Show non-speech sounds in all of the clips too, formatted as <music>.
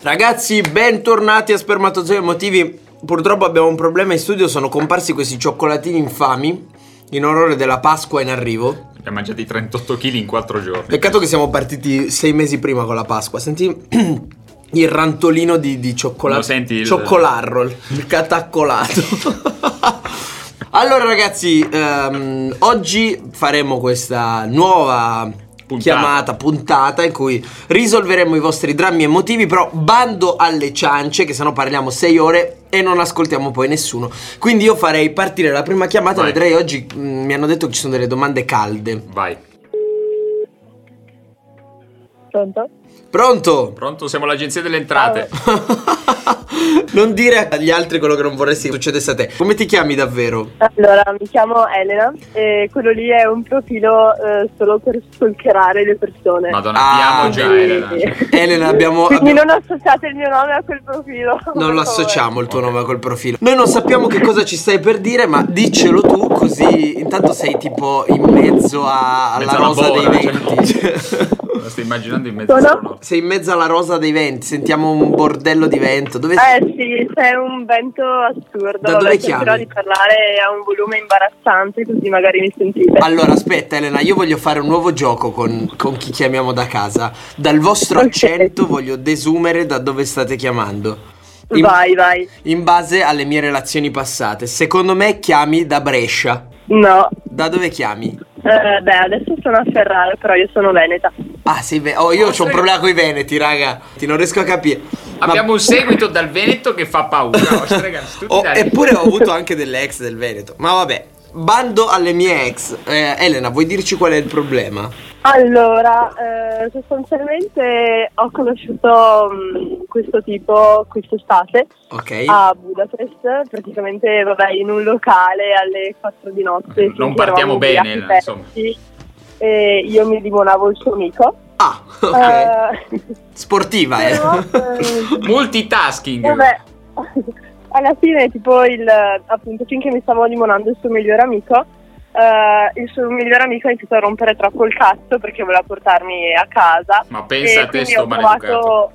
Ragazzi, bentornati a Spermatozoi Emotivi. Purtroppo abbiamo un problema in studio, sono comparsi questi cioccolatini infami in onore della Pasqua in arrivo. Abbiamo mangiati 38 kg in 4 giorni. Peccato che siamo partiti sei mesi prima con la Pasqua. Senti <clears throat> il rantolino di, di cioccolato. Lo senti il- Cioccolarro, il cataccolato. <laughs> allora ragazzi, ehm, oggi faremo questa nuova Puntata. chiamata, puntata in cui risolveremo i vostri drammi emotivi, però bando alle ciance, che sennò parliamo sei ore e non ascoltiamo poi nessuno. Quindi io farei partire la prima chiamata, Vai. vedrei oggi mm, mi hanno detto che ci sono delle domande calde. Vai. Pronto? Pronto? Pronto? Siamo l'agenzia delle entrate. <laughs> non dire agli altri quello che non vorresti che succedesse a te. Come ti chiami davvero? Allora, mi chiamo Elena e quello lì è un profilo eh, solo per stalkerare le persone. Madonna, Ah, ti amo già, sì. Elena. Cioè, <laughs> Elena, abbiamo... Quindi abbiamo- non associate il mio nome a quel profilo. Non lo <laughs> associamo il tuo nome a quel profilo. Noi non sappiamo che cosa ci stai per dire, ma diccelo tu così intanto sei tipo in mezzo a- alla Mezzo alla rosa dei venti. Lo stai immaginando in mezzo Sono? al nord. sei in mezzo alla rosa dei venti, sentiamo un bordello di vento. Dove Eh sì, c'è un vento assurdo. Da Vabbè, dove cercherò chiami? di parlare a un volume imbarazzante così magari mi sentite. Allora, aspetta, Elena, io voglio fare un nuovo gioco con, con chi chiamiamo da casa. Dal vostro Ok. accento voglio desumere da dove state chiamando. In, Vai, vai. in base alle mie relazioni passate. Secondo me chiami da Brescia. No. Da dove chiami? Eh, beh, adesso sono a Ferrara, però io sono veneta. Ah, sei ve- Oh, io ho un problema con i veneti, raga. Ti non riesco a capire. Ma- Abbiamo un seguito dal Veneto che fa paura. <laughs> Oh, ragazzi, Oh, eppure ho avuto anche delle ex del Veneto. Ma vabbè, bando alle mie ex. Eh, Elena, vuoi dirci qual è il problema? Allora, eh, sostanzialmente ho conosciuto mh, questo tipo quest'estate Ok. a Budapest, praticamente vabbè, in un locale alle 4 di notte. Non partiamo bene, ubriachi insomma. E io mi limonavo il suo amico. Ah, ok. Eh, Sportiva, eh. però, eh, <laughs> Multitasking. Vabbè, alla fine, tipo, il, appunto, finché mi stavo limonando il suo migliore amico, eh, il suo migliore amico ha iniziato a rompere troppo il cazzo perché voleva portarmi a casa. Ma pensa e a te sto ho maleducato. trovato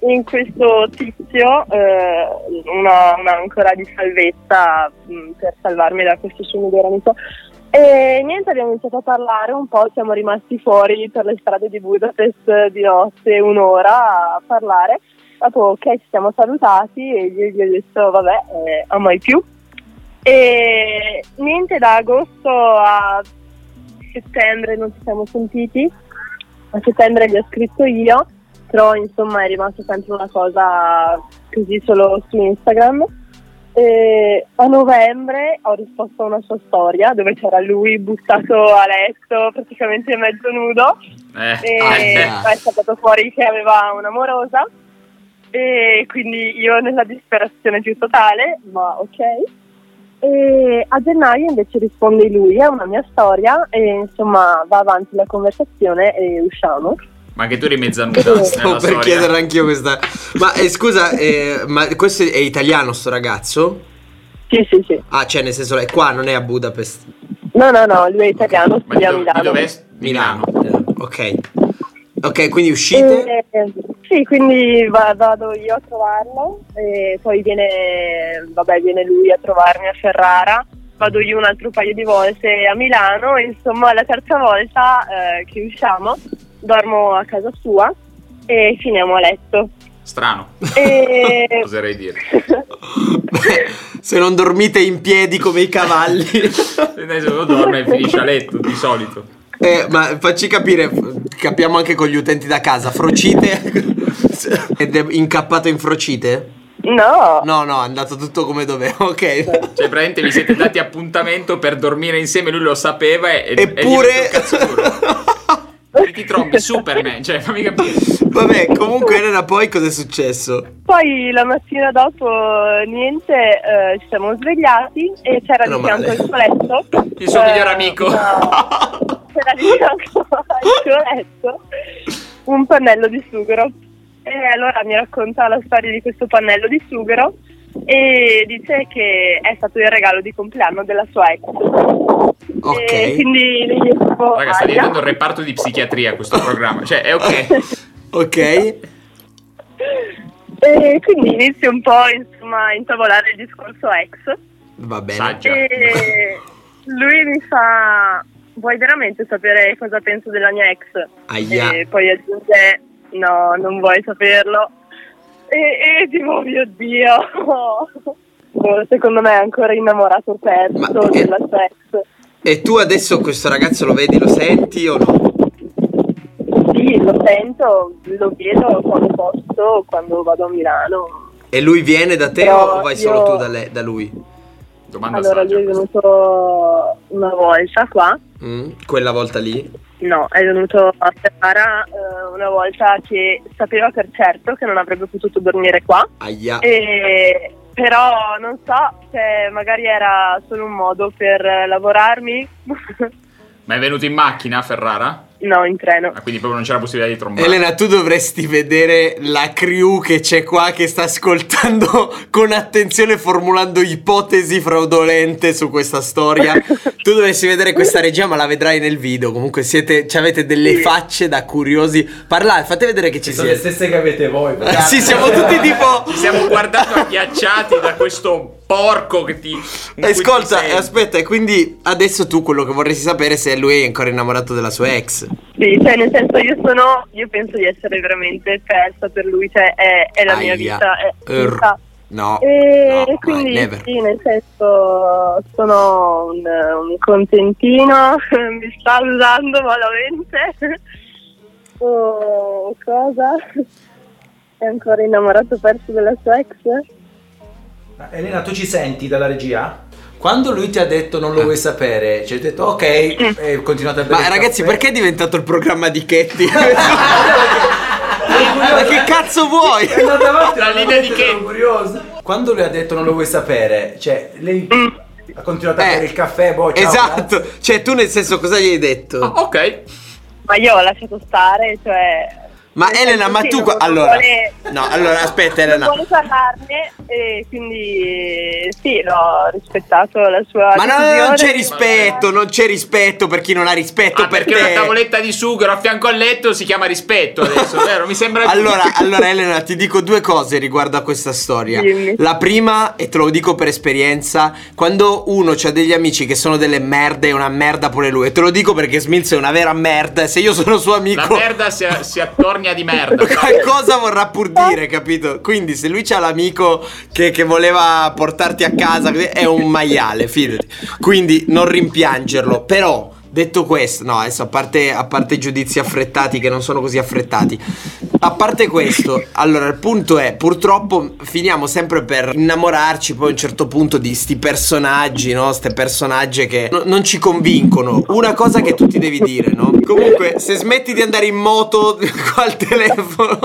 in questo tizio eh, una, un'ancora di salvezza mh, per salvarmi da questo suo migliore amico. E niente, abbiamo iniziato a parlare un po', siamo rimasti fuori per le strade di Budapest di notte un'ora a parlare. Dopo, ok, ci siamo salutati e io gli ho detto, vabbè, eh, a mai più. E niente, da agosto a settembre non ci siamo sentiti. A settembre gli ho scritto io, però insomma è rimasta sempre una cosa così solo su Instagram. E a novembre ho risposto a una sua storia dove c'era lui buttato a letto praticamente mezzo nudo Eh, e Aia. poi è saltato fuori che aveva un'amorosa e quindi io nella disperazione più totale, ma ok. E a gennaio invece risponde lui a una mia storia e insomma va avanti la conversazione e usciamo. Ma che tu eri mezza <laughs> nuda Stavo per storia. chiedere anch'io questa. Ma eh, scusa, eh, ma questo è italiano sto ragazzo? Sì, sì, sì. Ah, cioè, nel senso, è qua, non è a Budapest. No, no, no, lui è italiano, studia a Milano. Milano. Eh, Ok. Ok, quindi uscite. Eh, sì, quindi va- vado io a trovarlo e poi viene, vabbè, viene lui a trovarmi a Ferrara. Vado io un altro paio di volte a Milano e insomma la terza volta eh, che usciamo dormo a casa sua e finiamo a letto. Strano, E... <laughs> oserei dire. Beh, se non dormite in piedi come i cavalli. Adesso uno dorme e finisce a letto, di solito. Eh, ma facci capire, capiamo anche con gli utenti da casa, frocite? <laughs> Ed è incappato in frocite? No, No, no, è andato tutto come doveva, <laughs> ok. Cioè, praticamente vi siete dati appuntamento per dormire insieme, lui lo sapeva e, Eppure... <laughs> ti trombi Superman, cioè fammi capire. Vabbè, comunque Elena, poi cosa è successo? Poi la mattina dopo niente, eh, ci siamo svegliati e c'era Meno di fianco male. al suo letto. Il suo eh, miglior amico. una- c'era di fianco al suo letto un pannello di sughero. E allora mi racconta la storia di questo pannello di sughero e dice che è stato il regalo di compleanno della sua ex. Ok. E quindi tipo, Raga, sta diventando un reparto di psichiatria questo programma. Cioè, è ok. <laughs> Ok. E quindi inizio un po' insomma a intavolare il discorso ex. Va bene. Saggia. E lui mi fa: Vuoi veramente sapere cosa penso della mia ex? Aia. E poi aggiunge: No, non vuoi saperlo. E, e tipo, mio Dio. Boh, secondo me è ancora innamorato perso Ma- della sua ex. E tu adesso questo ragazzo lo vedi, lo senti o no? Sì, lo sento, lo vedo quando posso, quando vado a Milano. E lui viene da te Però o vai io- solo tu da, le- da lui? Domanda Allora, saggia lui è venuto una volta qua. Mm? Quella volta lì? No, è venuto a Ferrara eh, una volta che sapeva per certo che non avrebbe potuto dormire qua. Aia. E, però non so se magari era solo un modo per lavorarmi. <laughs> Ma è venuto in macchina a Ferrara? No, in treno. Ah, quindi proprio non c'è la possibilità di trombare. Elena, tu dovresti vedere la crew che c'è qua che sta ascoltando <laughs> con attenzione, formulando ipotesi fraudolente su questa storia. <laughs> tu dovresti vedere questa regia, ma la vedrai nel video. Comunque siete, ci avete delle facce da curiosi. Parlate, fate vedere che ci Sono le stesse che avete voi. <laughs> Sì, siamo tutti tipo. Ci stiamo guardando agghiacciati da questo porco che ti. ti Ascolta, eh, aspetta, e quindi adesso tu quello che vorresti sapere è se lui è ancora innamorato della sua ex. Sì, cioè nel senso io sono, io penso di essere veramente persa per lui, cioè è, è la mia Aia. vita, è Er- finita. No, E no, quindi mai, never. sì, nel senso sono un, un contentino, <laughs> mi sta usando malamente. <laughs> Oh, cosa? È ancora innamorato perso della sua ex? Elena, tu ci senti dalla regia? Quando lui ti ha detto non lo vuoi sapere, ci hai detto ok, e continuate a bere Ma il ragazzi, caffè. perché è diventato il programma di Chetti? <laughs> Ma che cazzo vuoi? È andata avanti, La linea di sono curioso. Quando lui ha detto non lo vuoi sapere, cioè lei ha continuato a Eh, bere il caffè, boh, ciao, Esatto, cioè tu nel senso cosa gli hai detto? Ah, ok. Ma io ho lasciato stare, cioè... Ma Elena, ma tu non- qua- non allora vuole- No, allora aspetta Non Elena. vuole parlarne e quindi sì, l'ho rispettato la sua Ma no, no, non c'è rispetto, non c'è rispetto per chi non ha rispetto Ah, per perché una te. tavoletta di sughero a fianco al letto si chiama rispetto adesso, <laughs> vero? Mi sembra Allora, allora Elena, ti dico due cose riguardo a questa storia. Dimmi. La prima, e te lo dico per esperienza, quando uno ha degli amici che sono delle merde, è una merda pure lui. E te lo dico perché Smilz è una vera merda. E se io sono suo la amico, merda si, si attornia di merda. <laughs> qualcosa vorrà pur dire, capito? Quindi se lui c'ha l'amico che, che voleva portarti a casa, è un maiale, fidati. Quindi non rimpiangerlo. Però, detto questo, no, adesso a parte, a parte giudizi affrettati che non sono così affrettati. A parte questo, allora il punto è, purtroppo finiamo sempre per innamorarci poi a un certo punto di sti personaggi, no? Ste personaggi che no- non ci convincono. Una cosa che tu ti devi dire, no? Comunque, se smetti di andare in moto <laughs> al telefono...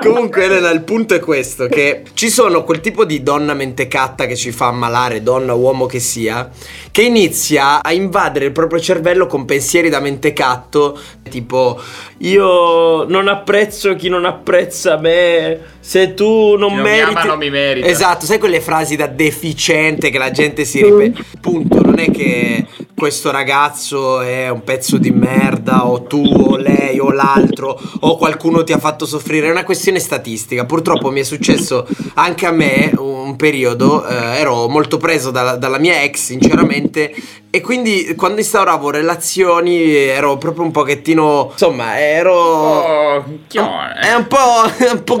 Comunque Elena, il punto è questo, che ci sono quel tipo di donna mentecatta che ci fa ammalare, donna uomo che sia, che inizia a invadere il proprio cervello con pensieri da mentecatto, tipo io non apprezzo chi non apprezza me, se tu non non mi meriti... ama non mi merita. Esatto, sai quelle frasi da deficiente che la gente si ripete. Punto, non è che questo ragazzo è un pezzo di merda o tu o lei o l'altro o qualcuno ti ha fatto soffrire, è una questione statistica. Purtroppo mi è successo anche a me un periodo, eh, ero molto preso dalla, dalla mia ex sinceramente e quindi quando instauravo relazioni ero proprio un pochettino, insomma, ero... Oh, chione. È un po'. <laughs> un po'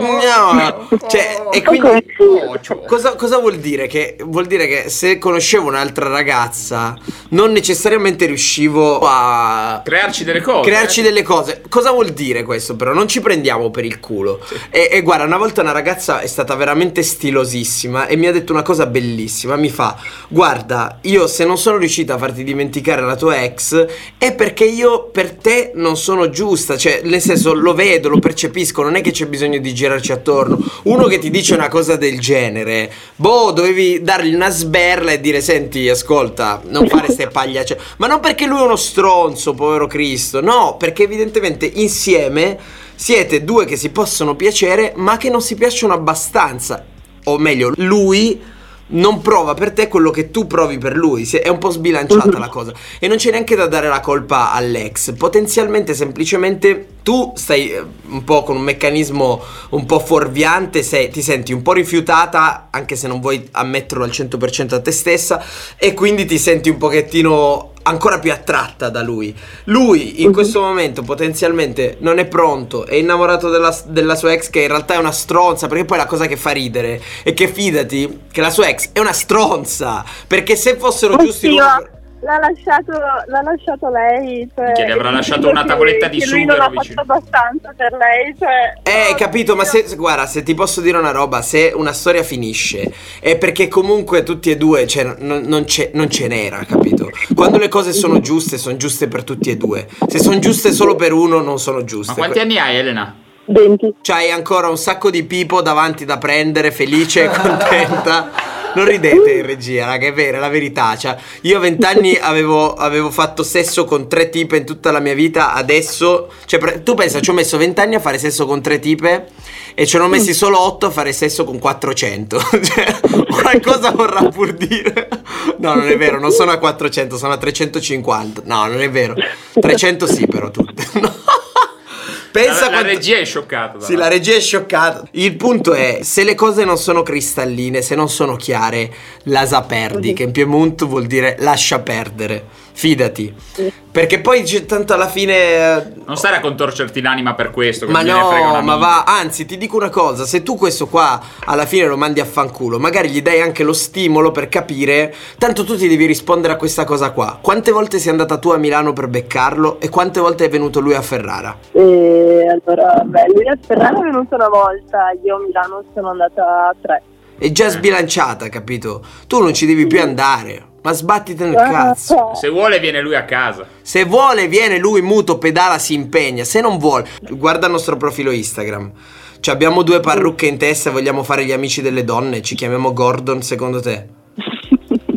<laughs> Cioè, e quindi. Oh. Cosa, cosa vuol dire? Che vuol dire che se conoscevo un'altra ragazza, non necessariamente riuscivo a. Crearci delle cose. Crearci eh. delle cose. Cosa vuol dire questo, però? Non ci prendiamo per il culo. E, e guarda, una volta una ragazza è stata veramente stilosissima e mi ha detto una cosa bellissima. Mi fa: Guarda, io se non sono riuscita a farti dimenticare la tua ex è perché io per te non sono giusta, cioè nel senso lo vedo, lo percepisco, non è che c'è bisogno di girarci attorno. Uno che ti dice una cosa del genere, boh, dovevi dargli una sberla e dire senti, ascolta, non fare ste <laughs> pagliacce, ma non perché lui è uno stronzo, povero Cristo, no, perché evidentemente insieme siete due che si possono piacere, ma che non si piacciono abbastanza. O meglio, lui non prova per te quello che tu provi per lui. È un po' sbilanciata la cosa. E non c'è neanche da dare la colpa all'ex. Potenzialmente, semplicemente, tu stai eh, un po' con un meccanismo un po' fuorviante, sei- ti senti un po' rifiutata, anche se non vuoi ammetterlo al 100% a te stessa, e quindi ti senti un pochettino ancora più attratta da lui. Lui in questo momento potenzialmente non è pronto, è innamorato della, della sua ex che in realtà è una stronza, perché poi la cosa che fa ridere è che fidati che la sua ex è una stronza, perché se fossero giusti Oddio, l'uno per- l'ha lasciato, l'ha lasciato lei. Cioè, Che gli avrà lasciato una che- tavoletta di che lui non ha vicino. fatto abbastanza per lei. Cioè, Eh, no, capito, ma io- se, se- guarda, se ti posso dire una roba, se una storia finisce è perché comunque tutti e due, cioè, non, non c'è, non ce n'era, capito? Quando le cose sono giuste, sono giuste per tutti e due. Se sono giuste solo per uno, non sono giuste. Ma quanti anni hai, Elena? 20. C'hai ancora un sacco di pipo davanti da prendere, felice e <laughs> contenta. Non ridete in regia, raga, è vera, è la verità. Cioè, io a vent'anni avevo, avevo fatto sesso con tre tipe in tutta la mia vita, adesso... Cioè, tu pensa, ci ho messo vent'anni a fare sesso con tre tipe e ne ho messi solo otto a fare sesso con 400. <laughs> cioè, qualcosa vorrà pur dire. No, non è vero, non sono a 400, sono a 350. No, non è vero. 300 sì, però tutte. <laughs> No. Pensa la, la quanto- regia è scioccata. sì, la regia è scioccata. Il punto è, se le cose non sono cristalline, se non sono chiare, lasa perdi, che in Piemonte vuol dire lascia perdere. Fidati. Perché poi c'è tanto alla fine... eh, Non stare a contorcerti l'anima per questo. Che Ma no, ma va, anzi ti dico una cosa, se tu questo qua alla fine lo mandi a fanculo, magari gli dai anche lo stimolo per capire, tanto tu ti devi rispondere a questa cosa qua. Quante volte sei andata tu a Milano per beccarlo e quante volte è venuto lui a Ferrara? E allora, beh, lui a Ferrara è venuto una volta, io a Milano sono andata a tre. È già sbilanciata, capito? Tu non ci devi più andare. Ma sbattiti nel cazzo. Se vuole viene lui a casa. Se vuole, viene lui muto, pedala, si impegna. Se non vuole, guarda il nostro profilo Instagram. Cioè, abbiamo due parrucche in testa e vogliamo fare gli amici delle donne. Ci chiamiamo Gordon, secondo te?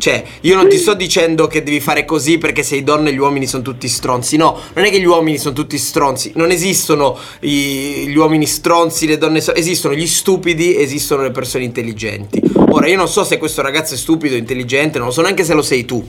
Cioè, io non ti sto dicendo che devi fare così perché sei donna e gli uomini sono tutti stronzi. No, non è che gli uomini sono tutti stronzi. Non esistono i- gli uomini stronzi, le donne stronze. Esistono gli stupidi, esistono le persone intelligenti. Ora, io non so se questo ragazzo è stupido o intelligente, non lo so neanche se lo sei tu.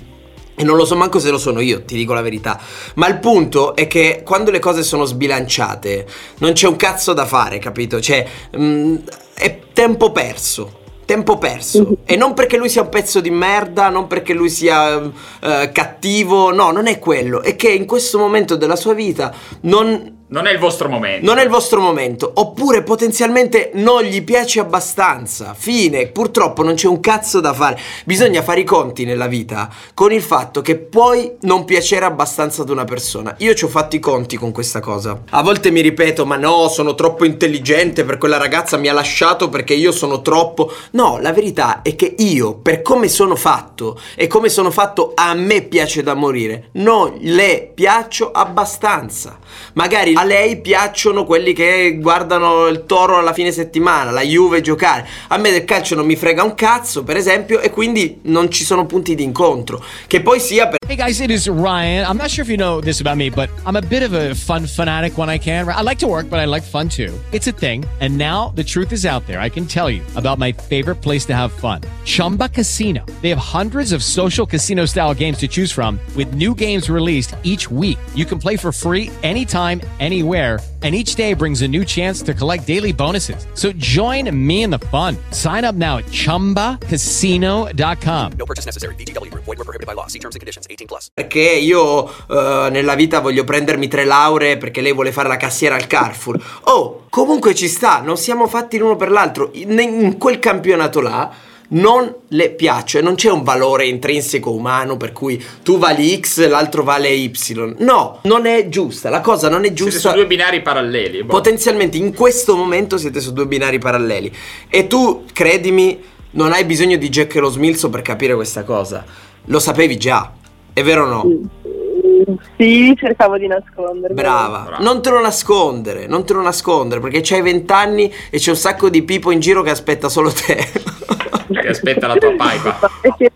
E non lo so manco se lo sono io, ti dico la verità. Ma il punto è che quando le cose sono sbilanciate, non c'è un cazzo da fare, capito? Cioè, mm, è tempo perso. Tempo perso. E non perché lui sia un pezzo di merda, non perché lui sia eh, cattivo, no, non è quello. È che in questo momento della sua vita non, Non è il vostro momento. non è il vostro momento, oppure potenzialmente non gli piace abbastanza. Fine, purtroppo non c'è un cazzo da fare. Bisogna fare i conti nella vita con il fatto che puoi non piacere abbastanza ad una persona. Io ci ho fatto i conti con questa cosa. A volte mi ripeto, ma no, sono troppo intelligente per quella ragazza, mi ha lasciato perché io sono troppo. No, la verità è che io, per come sono fatto e come sono fatto, a me piace da morire. Non le piaccio abbastanza. Magari a lei piacciono quelli che guardano il toro alla fine settimana, la Juve giocare. A me del calcio non mi frega un cazzo, per esempio, e quindi non ci sono punti di incontro. Che poi sia per Hey guys, it is Ryan. I'm not sure if you know this about me, but I'm a bit of a fun fanatic when I can. I like to work, but I like fun too. It's a thing. And now the truth is out there. I can tell you about my favorite place to have fun Chumba Casino. They have hundreds of social casino style games to choose from, with new games released each week. You can play for free anytime, anywhere. And each day brings a new chance to collect daily bonuses. So join me in the fun. Sign up now at chumbacasino.com. perché io eh, nella vita voglio prendermi tre lauree perché lei vuole fare la cassiera al Carrefour. Oh, comunque ci sta, non siamo fatti l'uno per l'altro. In, in quel campionato là non le piace, non c'è un valore intrinseco umano per cui tu vali X, l'altro vale Y. No, non è giusta, la cosa non è Siete giusta. su due binari paralleli. boh. Potenzialmente in questo momento siete su due binari paralleli. E tu, credimi, non hai bisogno di Jack e lo smilzo per capire questa cosa. Lo sapevi già. È vero o no? Sì, cercavo di nascondermi. Brava. Brava. Non te lo nascondere, non te lo nascondere, perché c'hai 20 anni e c'è un sacco di pipo in giro che aspetta solo te. <laughs> Che aspetta la tua paipa. Perché-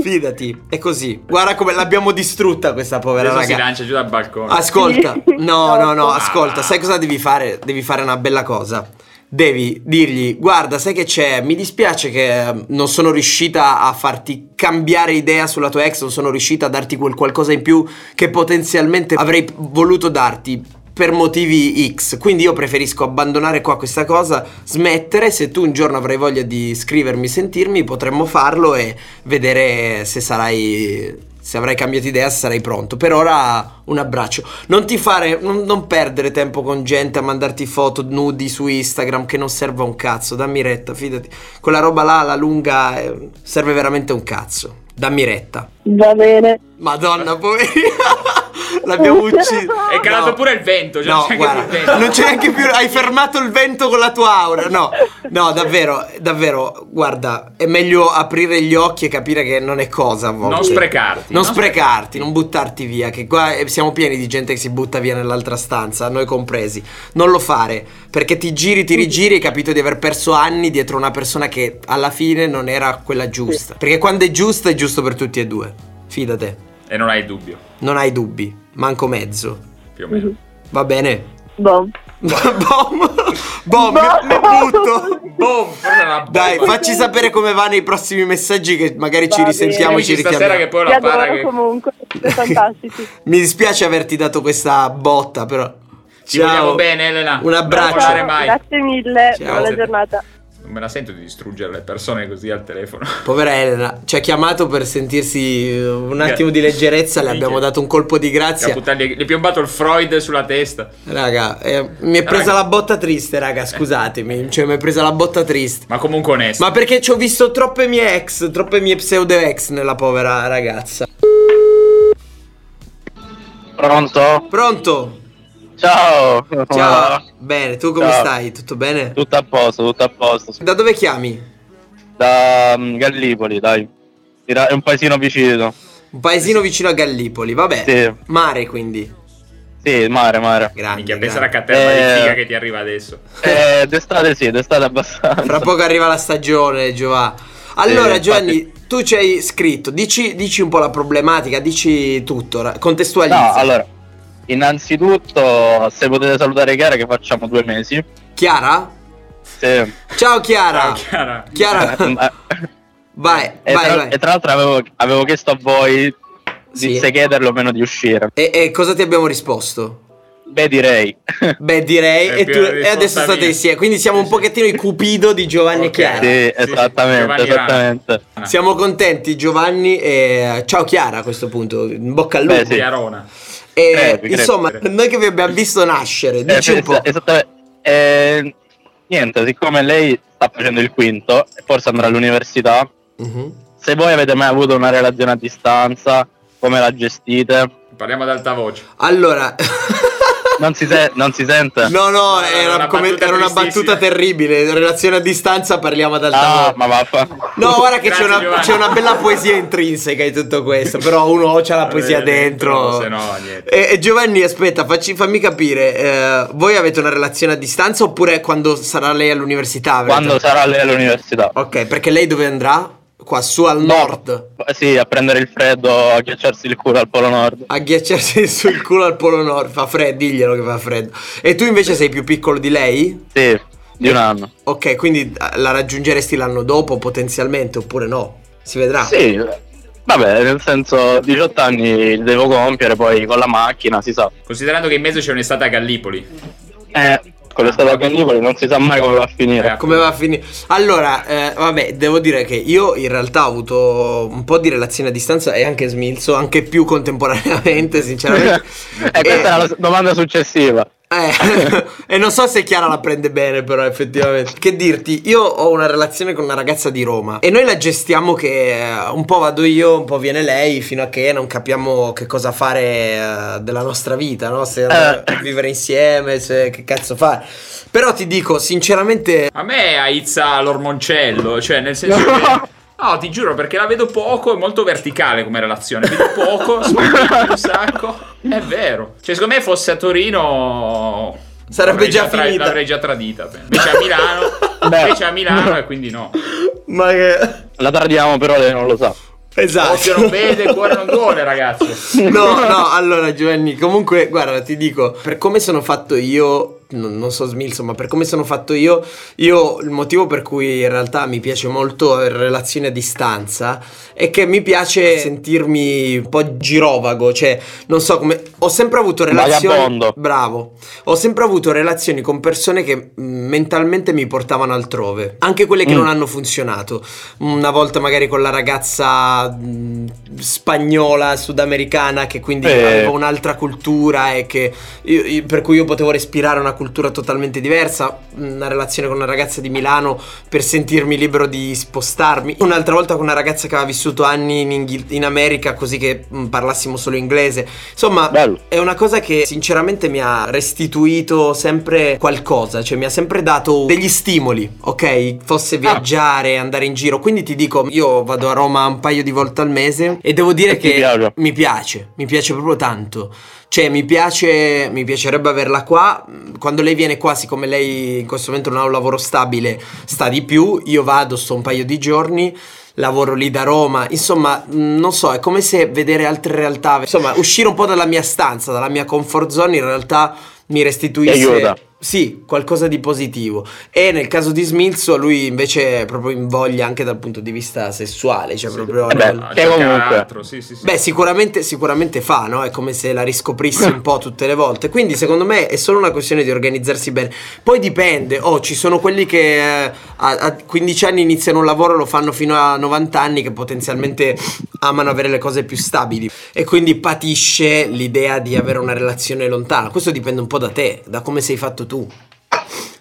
Fidati, è così. Guarda come l'abbiamo distrutta questa povera Adesso si ragazza. lancia giù dal balcone. Ascolta, no, no, no, Ah. ascolta, sai cosa devi fare? Devi fare una bella cosa. Devi dirgli, guarda, sai che c'è, mi dispiace che eh, non sono riuscita a farti cambiare idea sulla tua ex, non sono riuscita a darti quel qualcosa in più che potenzialmente avrei voluto darti per motivi X. Quindi io preferisco abbandonare qua questa cosa, smettere, se tu un giorno avrai voglia di scrivermi, sentirmi, potremmo farlo e vedere se sarai se avrai cambiato idea, sarai pronto. Per ora un abbraccio. Non ti fare, non, non perdere tempo con gente a mandarti foto nudi su Instagram che non serve a un cazzo. Dammi retta, fidati. Quella roba là alla lunga eh, serve veramente un cazzo. Dammi retta. Va bene. Madonna, poverina. <laughs> L'abbiamo ucciso. È calato No. pure il vento. Cioè No, non c'è guarda, vento. non c'è neanche più. Hai fermato il vento con la tua aura. No, no, davvero, davvero. Guarda, è meglio aprire gli occhi e capire che non è cosa a volte. Non sprecarti. Non sprecarti, non buttarti via. Che qua eh, siamo pieni di gente che si butta via nell'altra stanza, noi compresi. Non lo fare, perché ti giri, ti rigiri e hai capito di aver perso anni dietro una persona che alla fine non era quella giusta. Perché quando è giusto, è giusto per tutti e due. Fidate, E non hai dubbio, non hai dubbi, manco mezzo. più o meno. Va bene? Boh. Bom, bom, <laughs> mi, mi butto. Bomba. Dai, facci sapere come vanno i prossimi messaggi che magari ci Va risentiamo e bene. ci Amici, stasera che richiamiamo. poi Ti la para adoro che... comunque, <laughs> fantastici. Mi dispiace averti dato questa botta, però. Ci vogliamo bene, Elena. Un abbraccio. Mai. Grazie mille, Ciao. buona giornata. Non me la sento di distruggere le persone così al telefono. <laughs> Povera Elena, ci ha chiamato per sentirsi eh, un attimo di leggerezza, le abbiamo dato un colpo di grazia. Caputtana, gli gli è piombato il Freud sulla testa. Raga, eh, mi è presa Raga. la botta triste, raga, scusatemi. Cioè, mi è presa la botta triste. Ma comunque onesto. Ma perché ci ho visto troppe mie ex, troppe mie pseudo ex nella povera ragazza. Pronto? Pronto? Ciao. Ciao. Bene, tu come Ciao. stai? Tutto bene? Tutto a posto, tutto a posto. Da dove chiami? Da mm, Gallipoli, dai. Era- È un paesino vicino. Un paesino vicino a Gallipoli, vabbè. Sì. Mare quindi. Sì, mare, mare. Grande. Minchia, pensa alla caterva Eh. di figa che ti arriva adesso. Eh, d'estate sì, d'estate abbastanza. Fra poco arriva la stagione, Giova. Allora, Sì, Giovanni, tu ci hai scritto, dici, dici un po' la problematica, dici tutto, contestualizza. No, allora. Innanzitutto, se potete salutare Chiara che facciamo due mesi. Chiara? Sì. Ciao Chiara. Ciao, Chiara. Chiara, Eh, vai, <laughs> e, vai, tra, vai. e tra l'altro avevo, avevo chiesto a voi Sì. di se chiederlo o meno di uscire. E, e cosa ti abbiamo risposto? Beh, direi. <laughs> Beh, direi. E, tu- e adesso state insieme. Quindi siamo un pochettino i cupido di Giovanni e Ok. Chiara. sì, sì, esattamente, Giovanni esattamente. Siamo contenti, Giovanni. E ciao Chiara a questo punto. In bocca al lupo. Beh, sì. Chiarona. E, Crepi, crepi, insomma, noi che vi abbiamo visto nascere, Eh, dici un po'. es- esattamente. Eh, niente, siccome lei sta facendo il quinto e forse andrà all'università, Mhm. se voi avete mai avuto una relazione a distanza, come la gestite? Parliamo ad alta voce. Allora, <laughs> Non si, se- non si sente? no, no, era, una come- battuta era una battuta terribile. In relazione a distanza parliamo ad alta Ah, ma vaffa. No, guarda che c'è una, c'è una bella poesia intrinseca in tutto questo. Però uno c'ha la poesia Eh, dentro. se no, niente. E, e Giovanni, aspetta, facci- fammi capire. eh, voi avete una relazione a distanza oppure quando sarà lei all'università? avrete- Quando sarà lei all'università? Ok, perché lei dove andrà? Qua su al nord. Eh, Sì, a prendere il freddo, a ghiacciarsi il culo al Polo Nord. A ghiacciarsi <laughs> sul culo al polo nord. Fa freddo, diglielo che fa freddo. E tu invece sei più piccolo di lei? Sì, di un anno. Ok, quindi eh, la raggiungeresti l'anno dopo potenzialmente oppure no? Si vedrà. Sì, vabbè, nel senso 18 anni li devo compiere, poi con la macchina, si sa. Considerando che in mezzo c'è un'estate a Gallipoli. Eh, con l'estate a Gallipoli non si sa mai come va a finire. Eh, Come va a finire? Allora, eh, vabbè, devo dire che io in realtà ho avuto un po' di relazione a distanza e anche smilzo, anche più contemporaneamente, sinceramente. <laughs> e questa era la domanda successiva. Eh, <laughs> e non so se Chiara la prende bene, però, effettivamente. Che dirti, io ho una relazione con una ragazza di Roma e noi la gestiamo che eh, un po' vado io, un po' viene lei, fino a che non capiamo che cosa fare eh, della nostra vita, no? Se a vivere insieme, se che cazzo fare. Però ti dico, sinceramente. A me aizza l'ormoncello, cioè nel senso <laughs> che... No, ti giuro, perché la vedo poco, è molto verticale come relazione. Vedo poco, <laughs> un sacco. È vero. Cioè, secondo me fosse a Torino. Sarebbe l'avrei già tra- finita. L'avrei già tradita. Invece a Milano. <laughs> Beh. invece a Milano e quindi no. Ma che... La tradiamo però lei non lo sa. Esatto. Occhio non vede, cuore non duole, ragazzo. <laughs> No, no, allora Giovanni, comunque, guarda, ti dico, per come sono fatto io, non, non so Smilzo, ma per come sono fatto io, io il motivo per cui in realtà mi piace molto avere relazioni a distanza è che mi piace sentirmi un po' girovago, cioè, non so come, ho sempre avuto relazioni... Vagabondo. Bravo, ho sempre avuto relazioni con persone che mh, mentalmente mi portavano altrove, anche quelle che Mm. non hanno funzionato. Una volta magari con la ragazza mh, spagnola, sudamericana, che quindi Eh. aveva un'altra cultura e che io- io- per cui io potevo respirare una cultura totalmente diversa. Una relazione con una ragazza di Milano per sentirmi libero di spostarmi. Un'altra volta con una ragazza che aveva vissuto anni in, Inghil- in America, così che mh, parlassimo solo inglese. Insomma, Bello. è una cosa che sinceramente mi ha restituito sempre qualcosa, cioè mi ha sempre dato degli stimoli, ok? Fosse viaggiare, andare in giro. Quindi ti dico, io vado a Roma un paio di volte al mese e devo dire E che mi piace, mi piace proprio tanto. Cioè, mi piace, mi piacerebbe averla qua. Quando lei viene qua, siccome lei in questo momento non ha un lavoro stabile, sta di più. Io vado, sto un paio di giorni. Lavoro lì da Roma, insomma, non so, è come se vedere altre realtà, insomma, uscire un po' dalla mia stanza, dalla mia comfort zone, in realtà mi restituisce. Sì, qualcosa di positivo. E nel caso di Smilzo, lui invece è proprio in voglia anche dal punto di vista sessuale, cioè proprio Eh beh, gioca comunque- altro, sì, sì, sì. Beh, sicuramente, sicuramente fa, no? È come se la riscoprissi un po' tutte le volte. Quindi, secondo me, è solo una questione di organizzarsi bene. Poi dipende. Oh, ci sono quelli che eh, a, a 15 anni iniziano un lavoro, lo fanno fino a 90 anni, che potenzialmente amano avere le cose più stabili. E quindi patisce l'idea di avere una relazione lontana. Questo dipende un po' da te, da come sei fatto tu.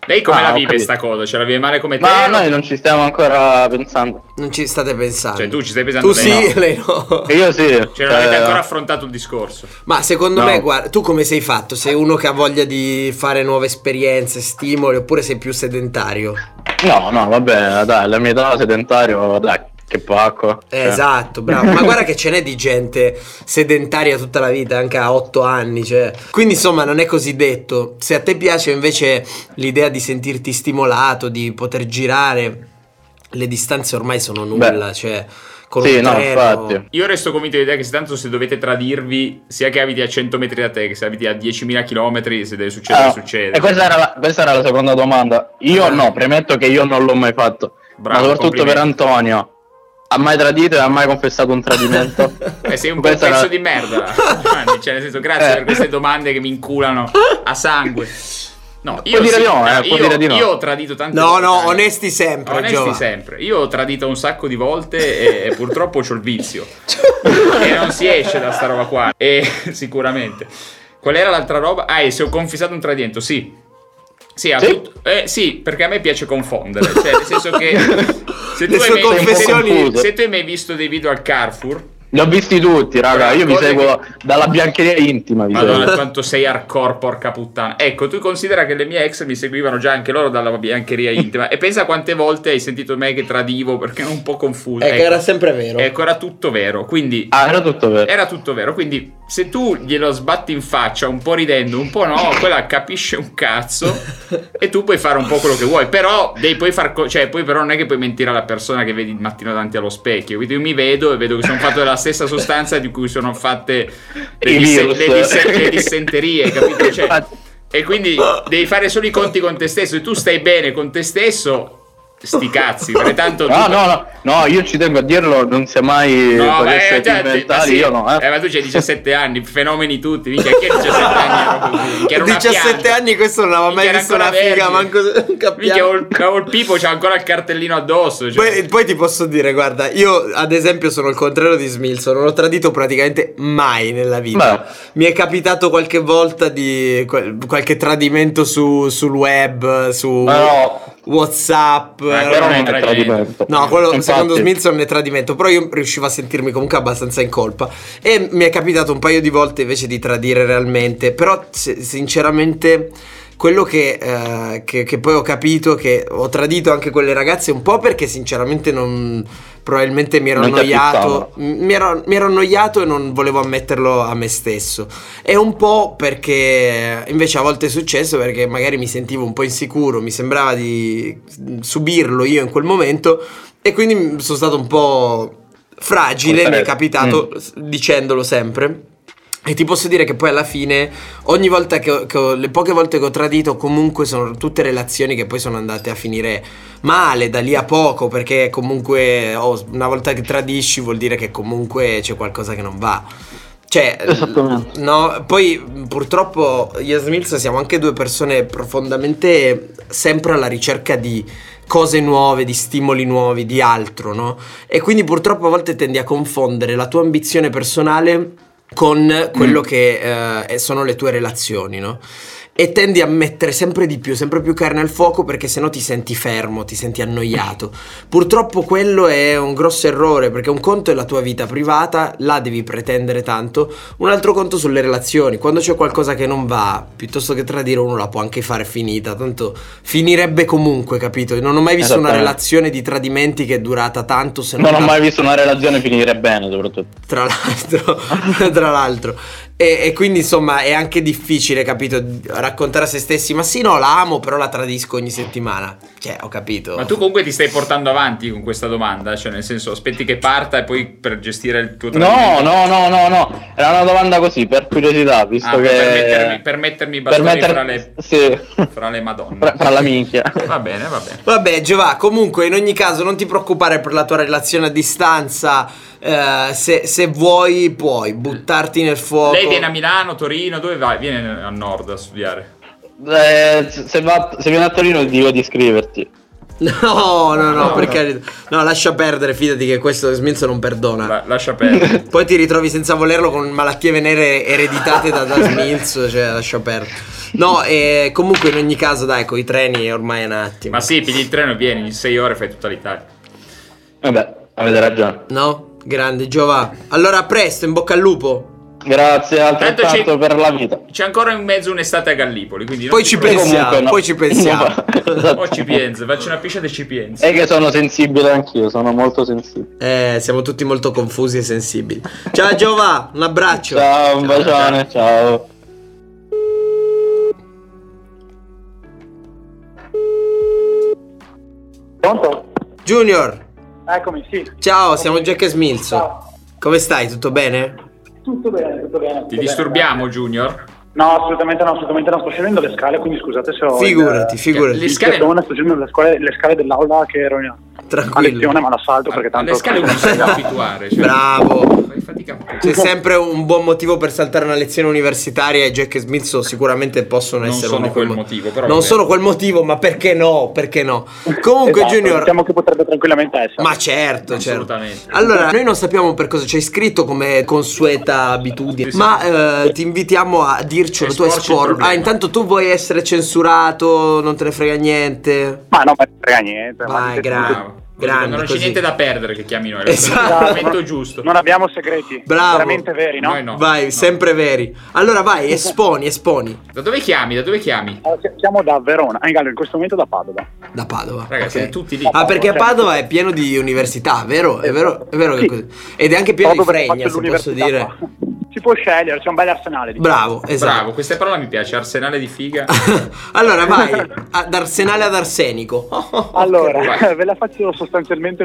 Lei come Ah, la vive capito. sta cosa? Ce la vive male come te? Ma noi non ci stiamo ancora pensando. Non ci state pensando. Cioè, tu ci stai pensando Tu lei sì, no. lei no. E <laughs> io sì. Cioè, non avete cioè, ancora affrontato il discorso. Ma secondo No. me, guarda, tu come sei fatto? Sei uno che ha voglia di fare nuove esperienze, stimoli, oppure sei più sedentario? No, no, vabbè, dai, la mia età sedentario, dai, che pacco. Eh, Cioè, Esatto, bravo. Ma guarda che ce n'è di gente sedentaria tutta la vita, anche a 8 anni. Cioè. Quindi, insomma, non è così detto. Se a te piace invece l'idea di sentirti stimolato, di poter girare, le distanze ormai sono nulla. Beh. Cioè, con Sì, no, infatti. Io resto convinto dell'idea che se tanto se dovete tradirvi, sia che abiti a 100 metri da te, che se abiti a 10.000 km, se deve succedere, Ah, succede. E questa era, la, questa era la seconda domanda. Io Ah. no, premetto che io non l'ho mai fatto. Bravo, ma soprattutto per. Antonio. Ha mai tradito e ha mai confessato un tradimento? <laughs> Eh, sei un Questa pezzo era- di merda. Giovanni, cioè, nel senso, grazie Eh. per queste domande che mi inculano a sangue. No, io sì, no, eh, puoi io, dire di no. io ho tradito tante No, volte. no, eh. onesti sempre. Onesti Giova. sempre. Io ho tradito un sacco di volte e, e purtroppo c'ho il vizio. <laughs> e non si esce da sta roba qua. E <laughs> sicuramente. Qual era l'altra roba? Ah, e se ho confessato un tradimento, sì. Sì, Sì? tut- eh, sì, perché a me piace confondere. Cioè, nel senso che <laughs> se tu, hai confessioni- se tu hai mai visto dei video al Carrefour, Li ho visti tutti, raga. Io Cose seguo dalla biancheria intima. Vi Madonna, seguo. quanto sei hardcore, porca puttana. Ecco, tu considera che le mie ex mi seguivano già anche loro dalla biancheria intima. e pensa quante volte hai sentito me che tradivo perché ero un po' confuso. Ecco, era sempre vero. Ecco, era tutto vero. Quindi. Ah, era tutto vero. Era tutto vero, quindi se tu glielo sbatti in faccia un po' ridendo, un po' no, quella capisce un cazzo e tu puoi fare un po' quello che vuoi, però devi poi far co- cioè poi però non è che puoi mentire alla persona che vedi il mattino davanti allo specchio, quindi io mi vedo e vedo che sono fatto della stessa sostanza di cui sono fatte le, disse- le disse- le dissenterie, capito? Cioè, Infatti. e quindi devi fare solo i conti con te stesso, se tu stai bene con te stesso, sti cazzi, perché tanto No, tu- no, no, no, io ci tengo a dirlo, non sia mai No, essere eh, cioè, inventati, ma sì, io no, eh. eh, ma tu c'hai 17 anni, fenomeni tutti, minchia, che 17 anni ero una 17 pianta. anni questo non aveva mai Minchia, era visto una ancora figa, vergine. manco un Minchia, avevo il pipo, c'ha ancora il cartellino addosso. Cioè. Poi, poi ti posso dire, guarda, io ad esempio sono il contrario di Smilson, non ho tradito praticamente mai nella vita. Beh. Mi è capitato qualche volta di qual- qualche tradimento su- sul web, su Ma no, WhatsApp. Ma quello non è è tradimento. No, quello Infatti. secondo Smilson è tradimento, però io riuscivo a sentirmi comunque abbastanza in colpa. E mi è capitato un paio di volte invece di tradire realmente, però sinceramente quello che, eh, che- che poi ho capito che ho tradito anche quelle ragazze un po' perché sinceramente non probabilmente mi ero Non annoiato mi ero, mi ero annoiato e non volevo ammetterlo a me stesso. E un po' perché invece a volte è successo perché magari mi sentivo un po' insicuro mi sembrava di subirlo io in quel momento e quindi sono stato un po' fragile mi è capitato s- dicendolo sempre e ti posso dire che poi alla fine, ogni volta che, ho- che ho- le poche volte che ho tradito, comunque sono tutte relazioni che poi sono andate a finire male da lì a poco, perché comunque oh, una volta che tradisci vuol dire che comunque c'è qualcosa che non va. Cioè, no, poi purtroppo io e Smilz siamo anche due persone profondamente sempre alla ricerca di cose nuove, di stimoli nuovi, di altro, no? E quindi purtroppo a volte tendi a confondere la tua ambizione personale con quello che eh, sono le tue relazioni, no? E tendi a mettere sempre di più, sempre più carne al fuoco perché sennò ti senti fermo, ti senti annoiato. Purtroppo quello è un grosso errore perché un conto è la tua vita privata, là devi pretendere tanto, un altro conto sono le relazioni. Quando c'è qualcosa che non va, piuttosto che tradire uno la può anche fare finita, tanto finirebbe comunque, capito? Non ho mai visto una relazione di tradimenti che è durata tanto se Non ho da- mai visto una relazione finire bene, soprattutto. tra l'altro, <laughs> tra l'altro. E, e quindi insomma è anche difficile, capito, raccontare a se stessi, ma sì no, la amo, però la tradisco ogni settimana. Cioè, ho capito. Ma tu comunque ti stai portando avanti con questa domanda, cioè nel senso aspetti che parta e poi per gestire il tuo No, tradimento. no, no, no, no. Era una domanda così, per curiosità, visto Ah, che... per mettermi, per mettermi bastoni metter- fra, le, Sì, fra le madonne. fra, fra la minchia. Va bene, va bene. Vabbè, Giova, comunque in ogni caso non ti preoccupare per la tua relazione a distanza. Eh, se, se vuoi, puoi buttarti nel fuoco. Lei viene a Milano, Torino, dove vai? Viene a nord a studiare. Eh, se, va- se vieni a Torino ti dico di iscriverti. No, no, no, per carità. No, lascia perdere, fidati che questo Smilzo non perdona. La- lascia perdere. <laughs> Poi ti ritrovi senza volerlo con malattie venere ereditate da, da Smilzo, cioè lascia perdere. No, e comunque in ogni caso, dai, con i treni ormai è un attimo. Ma sì, pigli il treno e vieni, in sei ore fai tutta l'Italia. Vabbè, avete ragione. No? Grande Giova. Allora a presto, in bocca al lupo. Grazie altrettanto per la vita. C'è ancora in mezzo un'estate a Gallipoli, quindi Poi ci pensiamo, comunque no. poi ci pensiamo. <laughs> Esatto. Poi ci pensi, faccio una piscia e ci pensi. È che sono sensibile anch'io, sono molto sensibile. Eh, siamo tutti molto confusi e sensibili. Ciao Giova, un abbraccio. Ciao, un bacione, ciao. Pronto? Junior, Eccomi, sì. ciao, siamo Jack e Smilzo. Ciao. Come stai? Tutto bene? Tutto bene, tutto bene. Ti disturbiamo, Junior? No, assolutamente no, assolutamente no. Sto scendendo le scale, quindi scusate se ho. Figurati, il- figurati. Le il scale- sto scendendo le scale, le scale dell'aula che ero in Tranquillo. lezione, ma la salto perché tanto. Alle scale uno si può <laughs> abituare. Cioè, Bravo. C'è sempre un buon motivo per saltare una lezione universitaria e Jack e Smith sicuramente possono Non essere sono quel mo- motivo, però Non vabbè. sono quel motivo, ma perché no? Perché no? Comunque Esatto, Junior Diciamo che potrebbe tranquillamente essere. Ma certo, certo. Assolutamente. Allora, noi non sappiamo per cosa ci hai scritto come consueta abitudine, Sì, sì. ma eh, ti invitiamo a dircelo, tu espor. problema. Ah, intanto tu vuoi essere censurato, non te ne frega niente. Ma no, ma non frega niente. ma Vai, dite grande. non c'è così. niente da perdere che chiami noi. Esatto. È il momento giusto. Non abbiamo segreti. Bravo. Veramente veri, no? Noi no. Vai, No. sempre veri. Allora vai, esponi, esponi. Da dove chiami? Da dove chiami? Allora, si- siamo da Verona, ah, in questo momento da Padova. Da Padova. Ragazzi, ok. siete tutti lì. Ah, perché Certo. Padova è pieno di università, vero? È vero, è vero che è Sì. così. Ed è anche pieno di Proprio perché fregna, se posso dire. qua. <laughs> Si può scegliere, c'è un bel arsenale. diciamo. Bravo, esatto. Bravo, questa parola mi piace. Arsenale di figa. <laughs> allora vai, <laughs> a- da arsenale ad arsenico. Allora, ve la faccio sostanzialmente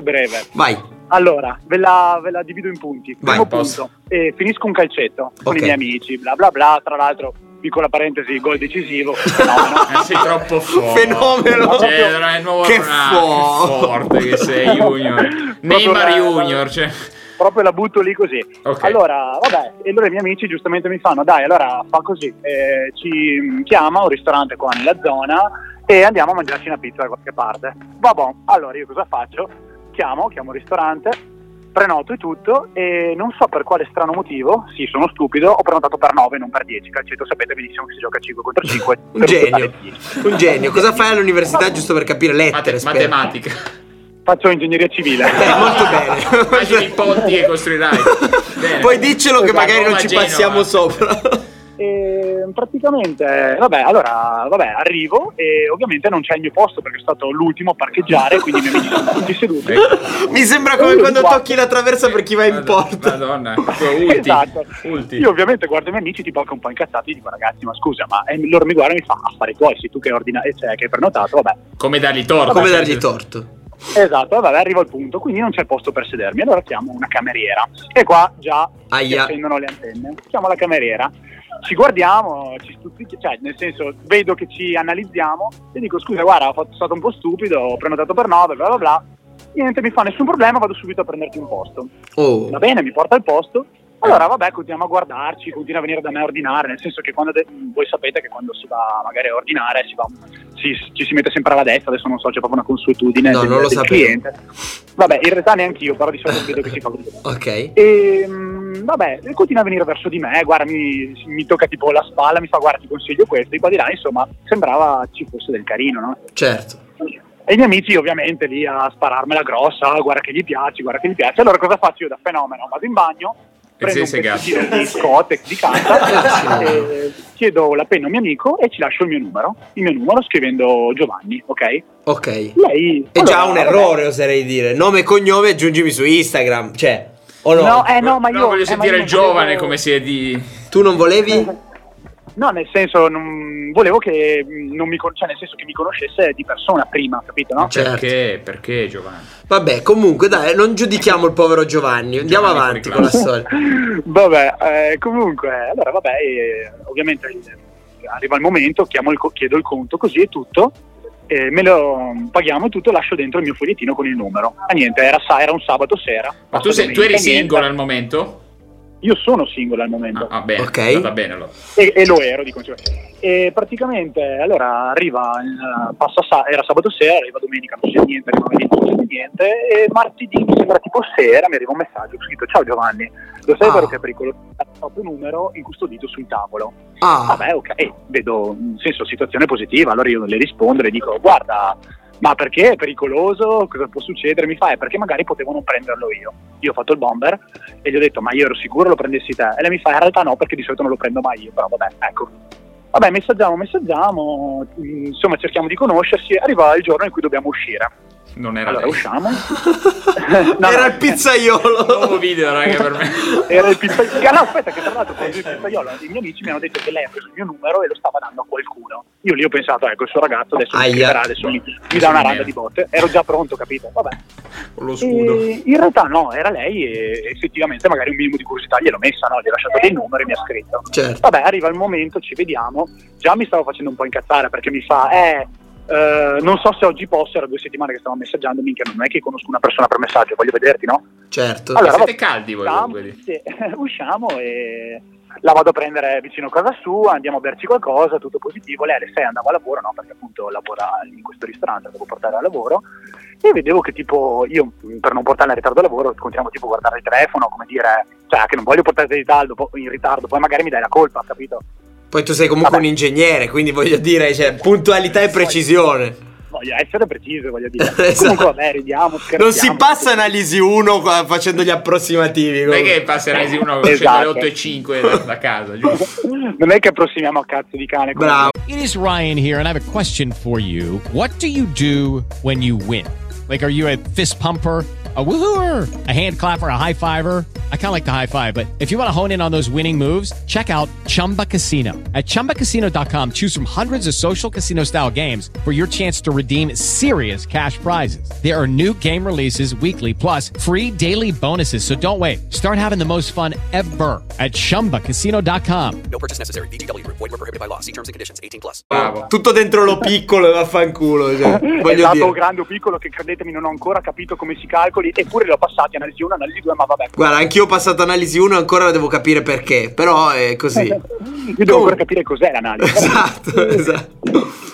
breve. Vai. Allora, ve la, ve la divido in punti. Vai, Primo posso. punto, eh, finisco un calcetto con Ok. i miei amici, bla bla bla, tra l'altro, piccola parentesi, gol decisivo, <laughs> fenomeno. Eh, sei troppo forte. Fenomeno. Cioè, è il nuovo Che fo- forte che sei, <laughs> Junior. Neymar la- Junior. Cioè. Proprio la butto lì così. Ok. Allora, vabbè, e allora i miei amici giustamente mi fanno, dai, allora fa così, eh, ci chiama un ristorante qua nella zona e andiamo a mangiarci una pizza da qualche parte. Vabbè, allora io cosa faccio? Chiamo, chiamo il ristorante, prenoto e tutto e non so per quale strano motivo, sì, sono stupido, ho prenotato per 9 non per 10. Calcetto sapete benissimo che si gioca 5 contro 5. <laughs> Un genio. Un genio. Cosa fai all'università giusto per capire lettere? Mate- matematica. Faccio ingegneria civile. Eh, molto bene. Immagini i ponti che costruirai. <laughs> Bene. Poi diccelo che magari non ci passiamo sopra. E praticamente, vabbè, allora, vabbè, arrivo e ovviamente non c'è il mio posto perché sono stato l'ultimo a parcheggiare, quindi i miei amici sono tutti seduti. <laughs> Mi sembra come quando guardo- tocchi la traversa per chi va in porta. Madonna, ulti. Esatto. ulti. Io ovviamente guardo i miei amici tipo anche un po' incazzati e dico ragazzi ma scusa ma e loro mi guardano e mi fa affari tuoi sei tu che hai ordinato cioè che hai prenotato vabbè Come dargli torto. Come cioè, dargli torto? Esatto vabbè arrivo al punto quindi non c'è posto per sedermi. Allora chiamo una cameriera. E qua già si accendono le antenne. Chiamo la cameriera. Ci guardiamo ci stuzzic- cioè nel senso vedo che ci analizziamo e dico scusa guarda sono stato un po' stupido ho prenotato per 9 bla bla bla. Niente mi fa nessun problema vado subito a prenderti un posto. Oh. va bene, mi porta al posto. Allora, vabbè, continuiamo a guardarci, continua a venire da me a ordinare, nel senso che quando de- voi sapete che quando si va magari a ordinare si va, si- ci si mette sempre alla destra, adesso non so, c'è proprio una consuetudine No, del, non lo del sapevo. cliente. Vabbè, in realtà neanche io, però di solito vedo che si fa così. <laughs> Ok. E mm, vabbè, continua a venire verso di me, guarda, mi, mi tocca tipo la spalla, mi fa guarda ti consiglio questo, di qua di là, insomma, sembrava ci fosse del carino, no? Certo. E i miei amici ovviamente lì a spararmela grossa, guarda che gli piace, guarda che gli piace. Allora cosa faccio io da fenomeno? Vado in bagno, E prendo un pezzettino di Scotex di carta, <laughs> e chiedo la penna a un mio amico e ci lascio il mio numero, il mio numero scrivendo Giovanni, ok? Ok. Lei... È già allora, un vabbè. errore, oserei dire. Nome e cognome, aggiungimi su Instagram. Cioè, o no? No, eh no, ma io... voglio eh, sentire ma io il non giovane volevo- come si è di... Tu non volevi? No, nel senso, non, volevo che mm, non mi cioè nel senso che mi conoscesse di persona prima, capito, no? Certo. Perché? Perché Giovanni? Vabbè, comunque, dai, non giudichiamo il povero Giovanni. Andiamo Giovanni avanti con la storia. <laughs> Vabbè, eh, comunque, allora vabbè, eh, ovviamente eh, arriva il momento, chiamo il co- chiedo il conto, così è tutto, eh, me lo paghiamo e tutto, lascio dentro il mio fogliettino con il numero. Ah niente, era, sa- era un sabato sera. Ma tu, sei, tu eri single al momento? Io sono single al momento. Ah, bene, Ok. è andata bene allora. E, e lo ero di conseguenza. E praticamente allora arriva, passa sa- era sabato sera, arriva domenica, non c'è niente, arriva venerdì, non c'è niente, e martedì mi sembra tipo sera, mi arriva un messaggio scritto Ciao Giovanni, lo sai Ah. vero che è pericoloso? Il proprio numero incustodito sul tavolo. Ah, Vabbè, ok, vedo, in senso, situazione positiva, allora io le rispondo, le dico guarda, ma perché è pericoloso? Cosa può succedere? Mi fa, è perché magari potevo non prenderlo io. Io ho fatto il bomber e gli ho detto, ma io ero sicuro lo prendessi te. E lei mi fa, in realtà no, perché di solito non lo prendo mai io, però vabbè, ecco. Vabbè, messaggiamo, messaggiamo, mm, insomma cerchiamo di conoscersi, arriva il giorno in cui dobbiamo uscire. Non era Allora lei. usciamo. <laughs> No, era no, il pizzaiolo. <laughs> Nuovo video, raga, per me. Era il pizzaiolo. No, aspetta, che tra l'altro quando il pizzaiolo, i miei amici mi hanno detto che lei ha preso il mio numero e lo stava dando a qualcuno. Io lì ho pensato, ecco, il suo ragazzo adesso mi scriverà, adesso mi, mi dà una randa di botte. Ero già pronto, capito? Vabbè. Con lo scudo. E in realtà no, era lei e effettivamente magari un minimo di curiosità gliel'ho messa, no? Gli ho lasciato dei numeri e mi ha scritto. Certo. Vabbè, arriva il momento, ci vediamo. Già mi stavo facendo un po' incazzare perché mi fa, eh, eh, non so se oggi posso, era due settimane che stavo messaggiando, minchia, non è che conosco una persona per messaggio, voglio vederti, no? Certo. Allora, Siete vabbè, caldi voi usciamo, sì, <laughs> usciamo e la vado a prendere vicino a casa sua, andiamo a berci qualcosa, tutto positivo. Lei alle 6 andava a lavoro, no? Perché appunto lavora in questo ristorante, la devo portare a lavoro. E vedevo che tipo io per non portarla in ritardo al lavoro continuavo tipo a guardare il telefono, come dire, cioè che non voglio portarti in ritardo, po- in ritardo, poi magari mi dai la colpa, capito? Poi tu sei comunque Vabbè. un ingegnere, quindi voglio dire, cioè, puntualità e precisione. Voglio essere preciso, voglio dire. <laughs> Esatto. Comunque vabbè, ridiamo, scherziamo. Non si passa analisi 1 qua- facendo gli approssimativi. Non è che passi analisi 1 Esatto. alle 8 e 5 da, da casa, giusto? <laughs> Non è che approssimiamo a cazzo di cane. Bravo. It is Ryan here, and I have a question for you. What do you do when you win? Like, are you a fist pumper? A woohooer, a hand clapper, a high fiver. I kind of like the high five, but if you want to hone in on those winning moves, check out Chumba Casino. At chumbacasino.com, choose from hundreds of social casino style games for your chance to redeem serious cash prizes. There are new game releases weekly, plus free daily bonuses. So don't wait. Start having the most fun ever at chumbacasino.com. No purchase necessary. VGW Group. Void were prohibited by law. See terms and conditions. 18 plus. Bravo. Tutto dentro lo piccolo vaffanculo. Cioè, <laughs> voglio esatto, dire. grande o piccolo che credetemi non ho ancora capito come si calcoli eppure le ho passati analisi 1 analisi 2 ma vabbè Guarda, anch'io ho passato analisi 1 e ancora devo capire perché. Però è così. <laughs> io devo ancora capire cos'è l'analisi <laughs> esatto, esatto.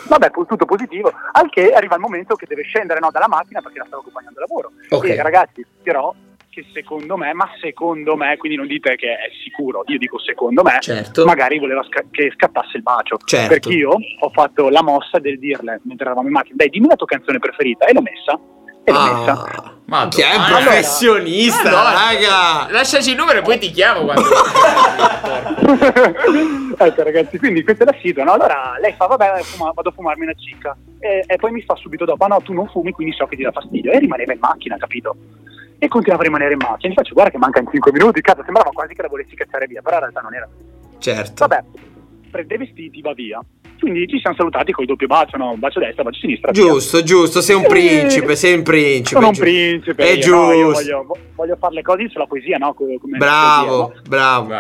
vabbè tutto positivo al che arriva il momento che deve scendere no, dalla macchina perché la stavo accompagnando al lavoro Ok. e ragazzi dirò che secondo me ma secondo me quindi non dite che è sicuro io dico secondo me Certo. magari voleva sca- che scattasse il bacio Certo. perché io ho fatto la mossa del dirle mentre eravamo in macchina dai dimmi la tua canzone preferita e l'ho messa e l'ho messa Ah, Ma Chi è un professionista, raga? Lasciaci il numero e poi ti chiamo quando. <laughs> <laughs> ecco ragazzi, quindi questa è la situazione. Allora lei fa, vabbè, fuma- vado a fumarmi una cicca. E, e poi mi fa subito dopo, ah no, tu non fumi, quindi so che ti dà fastidio. E rimaneva in macchina, capito? E continuava a rimanere in macchina. Gli faccio, guarda che mancano 5 minuti, cazzo, sembrava quasi che la volessi cacciare via, però in realtà non era. Certo. Vabbè, prende i vestiti, va via. Quindi ci siamo salutati col doppio bacio, no? Un bacio a destra, un bacio a sinistra. via. Giusto, giusto, sei un principe, sei un principe. Sono un principe. È io, no? Io giusto. voglio, voglio fare le cose sulla poesia, no? Come- Bravo, poesia, no? bravo.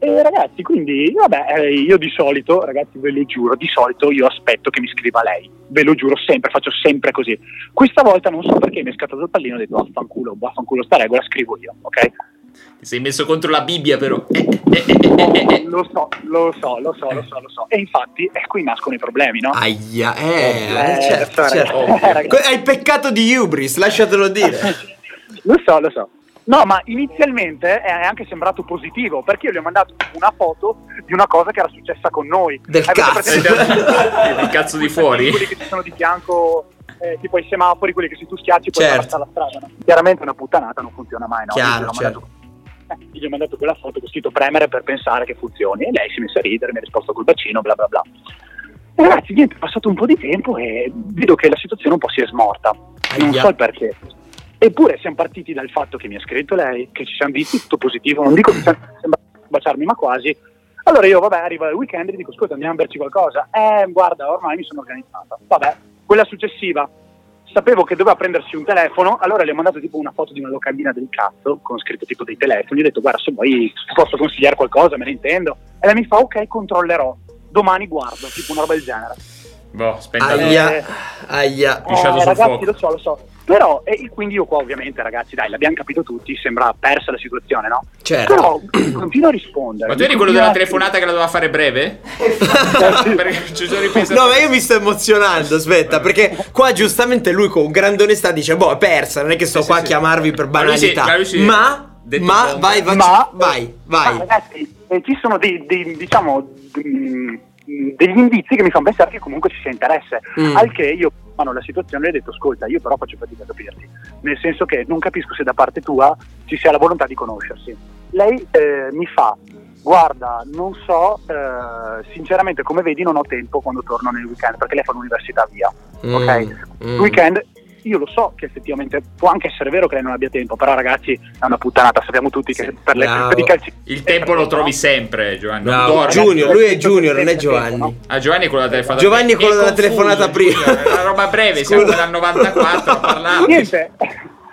E ragazzi, quindi, vabbè, eh, io di solito, ragazzi, ve lo giuro, di solito io aspetto che mi scriva lei. Ve lo giuro sempre, faccio sempre così. Questa volta non so perché mi è scattato il pallino e ho detto vaffanculo, vaffanculo sta regola, scrivo io, ok? Ti sei messo contro la Bibbia, però. Eh, Lo so, lo so, lo so, lo so, lo so. E infatti, eh, qui nascono i problemi, no? Aia, eh, Eh, certo, certo. eh, ragazzi. Que- Hai peccato di Ubris, lasciatelo dire. <laughs> Lo so, lo so. No, ma inizialmente è anche sembrato positivo perché io gli ho mandato una foto di una cosa che era successa con noi. Del Avete cazzo. Il <laughs> cazzo di fuori? Quelli che ci sono di fianco, eh, tipo i semafori, quelli che se tu schiacci poi Certo. passa la strada. no? Chiaramente una puttanata non funziona mai, no? Chiaro, certo. Eh, gli ho mandato quella foto con scritto premere per pensare che funzioni e lei si è messa a ridere, mi ha risposto col bacino, bla bla bla. E ragazzi, niente, è passato un po' di tempo e vedo che la situazione un po' si è smorta. Non Aia. so il perché. Eppure siamo partiti dal fatto che mi ha scritto lei, che ci siamo visti, tutto positivo, non dico che sem- sembra baciarmi, ma quasi. Allora io, vabbè, arriva il weekend e dico, scusa, andiamo a berci qualcosa. Eh, guarda, ormai mi sono organizzata. Vabbè, quella successiva, sapevo che doveva prendersi un telefono, allora le ho mandato tipo una foto di una locandina del cazzo, con scritto tipo dei telefoni, gli ho detto, guarda, se vuoi ti posso consigliare qualcosa, me ne intendo. E lei mi fa, ok, controllerò, domani guardo, tipo una roba del genere. Boh, spenta Aia, aia. Eh, sul ragazzi, fuoco. lo so, lo so. Però, e quindi io qua ovviamente, ragazzi, dai, l'abbiamo capito tutti, sembra persa la situazione, no? Certo. Però continuo a rispondere. Ma tu eri quello della telefonata che la doveva fare breve? <laughs> Perché ci sono ripensato. No, ma io mi sto emozionando, aspetta, perché qua giustamente lui con grande onestà dice, boh, è persa, non è che sto qua a chiamarvi per Ma lui si- banalità. ma lui si- Ma, detto ma, bomba. vai, vai, Ma- vai, vai. Ma, ragazzi, eh, ci sono dei, dei, diciamo, degli indizi che mi fanno pensare che comunque ci sia interesse. Mm. Al che io, mano la situazione, le ho detto, ascolta, io però faccio fatica a capirti. Nel senso che non capisco se da parte tua ci sia la volontà di conoscersi. Lei eh, mi fa, guarda, non so, eh, sinceramente come vedi non ho tempo quando torno nel weekend, perché lei fa l'università via. Mm, Ok? mm. Weekend, io lo so che effettivamente può anche essere vero che lei non abbia tempo, però ragazzi è una puttanata, sappiamo tutti che per le per i calci... Il tempo lo trovi sempre, Giovanni. Dormi. Junior, lui è Junior, non è Giovanni. Ah, Giovanni è quello della telefonata. Giovanni è quello della telefonata prima. Giulio, È una roba breve, siamo dal 94 a parlare. Niente.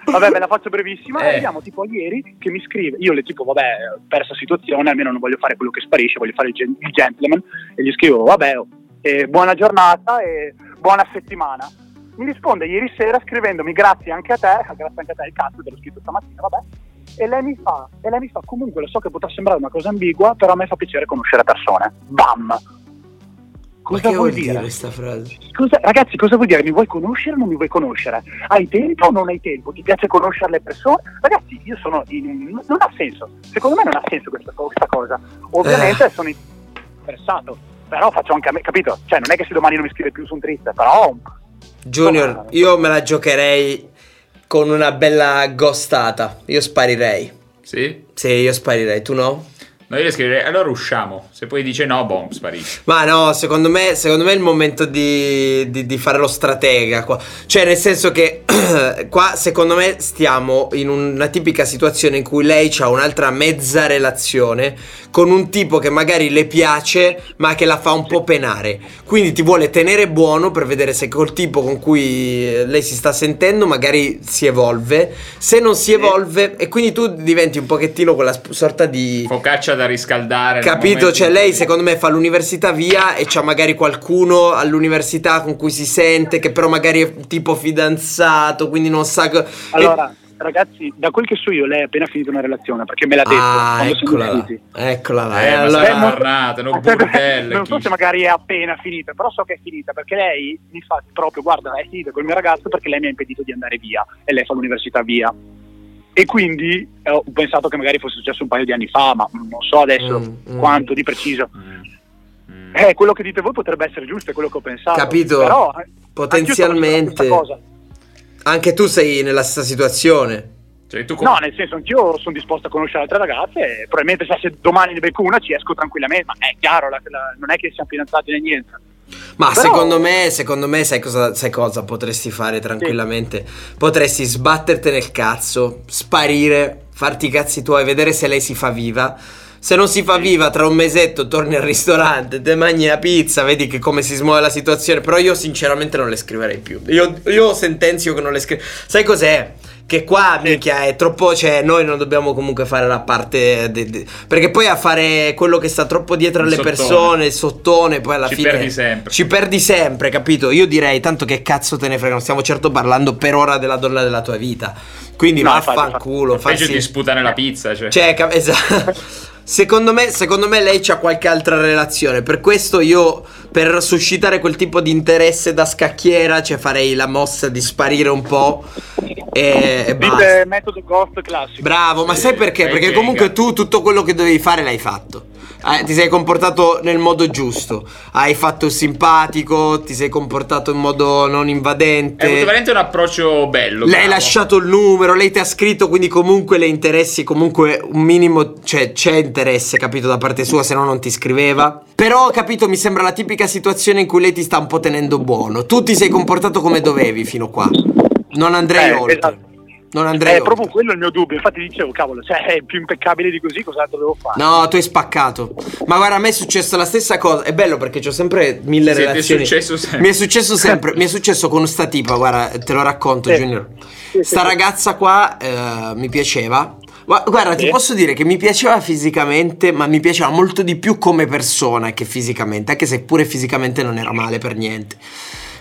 Vabbè, ve la faccio brevissima. Eh. Arriviamo tipo a ieri che mi scrive. Io le tipo, vabbè, persa situazione, almeno non voglio fare quello che sparisce, voglio fare il, gen- il gentleman. E gli scrivo, vabbè, oh, eh, buona giornata e buona settimana. Mi risponde ieri sera scrivendomi grazie anche a te, grazie anche a te il cazzo, te l'ho scritto stamattina, vabbè. E lei mi fa, e lei mi fa, comunque lo so che potrà sembrare una cosa ambigua, però a me fa piacere conoscere persone. Bam! Cosa vuol vuol dire questa frase? Scusa, ragazzi, cosa vuol dire? Mi vuoi conoscere o non mi vuoi conoscere? Hai tempo o non hai tempo? Ti piace conoscere le persone? Ragazzi, io sono in... non ha senso. Secondo me non ha senso questa, questa cosa. Ovviamente Eh. sono interessato, però faccio anche a me, capito? Cioè, non è che se domani non mi scrive più su un triste, però Junior, io me la giocherei con una bella ghostata. Io sparirei. Sì? Sì, io sparirei, tu no? No, io le scriverei, allora usciamo. Se poi dice no, boom, sparisce. Ma no, secondo me, secondo me è il momento di, di- di fare lo stratega qua. Cioè, nel senso che <clears throat> qua, secondo me, stiamo in una tipica situazione in cui lei ha un'altra mezza relazione con un tipo che magari le piace, ma che la fa un po' penare. Quindi ti vuole tenere buono per vedere se col tipo con cui eh, lei si sta sentendo magari si evolve. Se non si evolve, e quindi tu diventi un pochettino quella sorta di... Focaccia da riscaldare. Capito? Cioè, lei secondo me fa l'università via e c'ha magari qualcuno all'università con cui si sente, che però magari è tipo fidanzato, quindi non sa. allora, ragazzi, da quel che so io, lei ha appena finito una relazione, perché me l'ha detto. Ah, eccola là. Eccola là. Eh, eh, ma allora- non- tornata, non <laughs> burdelle. non so chi- se magari è appena finita, però so che è finita perché lei mi fa proprio, guarda, è finita col mio ragazzo perché lei mi ha impedito di andare via e lei fa l'università via. E quindi eh, ho pensato che magari fosse successo un paio di anni fa, ma non so adesso Mm, mm. quanto di preciso. Mm. Eh, quello che dite voi potrebbe essere giusto, è quello che ho pensato. Capito? Però, eh, Potenzialmente. Anche tu sei nella stessa situazione. Cioè, tu No, nel senso, anch'io sono disposto a conoscere altre ragazze e probabilmente se, se domani ne becco una ci esco tranquillamente, ma è chiaro, la- la- non è che siamo fidanzati né niente. Ma Però- secondo me, secondo me, sai cosa, sai cosa potresti fare tranquillamente? Potresti sbatterti nel cazzo, sparire, farti i cazzi tuoi, vedere se lei si fa viva. Se non si fa viva, tra un mesetto torni al ristorante, te mangi la pizza, vedi che come si smuove la situazione. Però io sinceramente non le scriverei più. Io, io sentenzio che non le scrivo. Sai cos'è? Che qua, minchia, è troppo. Cioè, noi non dobbiamo comunque fare la parte. de- de- perché poi a fare quello che sta troppo dietro alle persone, il sottone, poi alla Ci fine. perdi sempre. Ci perdi sempre, capito? Io direi, tanto che cazzo te ne frega, non stiamo certo parlando per ora della donna della tua vita. Quindi No, vaffanculo, Peggio farsi... di sputare la pizza, cioè. Cioè, cap- esatto. Secondo me, secondo me lei c'ha qualche altra relazione. Per questo io, per suscitare quel tipo di interesse da scacchiera, cioè farei la mossa di sparire un po'. E, e basta. Dite metodo ghost classico. Bravo, ma sai perché? Perché comunque tu tutto quello che dovevi fare l'hai fatto. Eh, ti sei comportato nel modo giusto. Hai fatto il simpatico, ti sei comportato in modo non invadente. Avuto veramente un approccio bello. Lei hai bravo. lasciato il numero, lei ti ha scritto, quindi comunque le interessi, comunque un minimo, cioè c'è interesse, capito, da parte sua, se no non ti scriveva. Però, capito, mi sembra la tipica situazione in cui lei ti sta un po' tenendo buono. Tu ti sei comportato come dovevi fino qua. Non andrei Eh, oltre. esatto. Non andrei È oltre. proprio quello il mio dubbio. Infatti dicevo, cavolo, cioè è più impeccabile di così, cos'altro devo fare? No, tu hai spaccato. Ma guarda, a me è successo la stessa cosa. È bello perché ho sempre mille Sì, ti è relazioni. successo sempre. Mi è successo sempre. Mi è successo con sta tipa, guarda, te lo racconto, Sì. Junior. Sì, Sta ragazza qua eh, mi piaceva. Gua- Guarda, ti posso dire che mi piaceva fisicamente, ma mi piaceva molto di più come persona che fisicamente, anche se pure fisicamente non era male per niente.